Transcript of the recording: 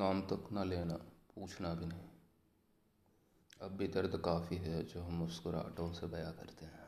नाम तक न लेना, पूछना भी नहीं। अब भी दर्द काफ़ी है जो हम मुस्कुराहटों से बयां करते हैं।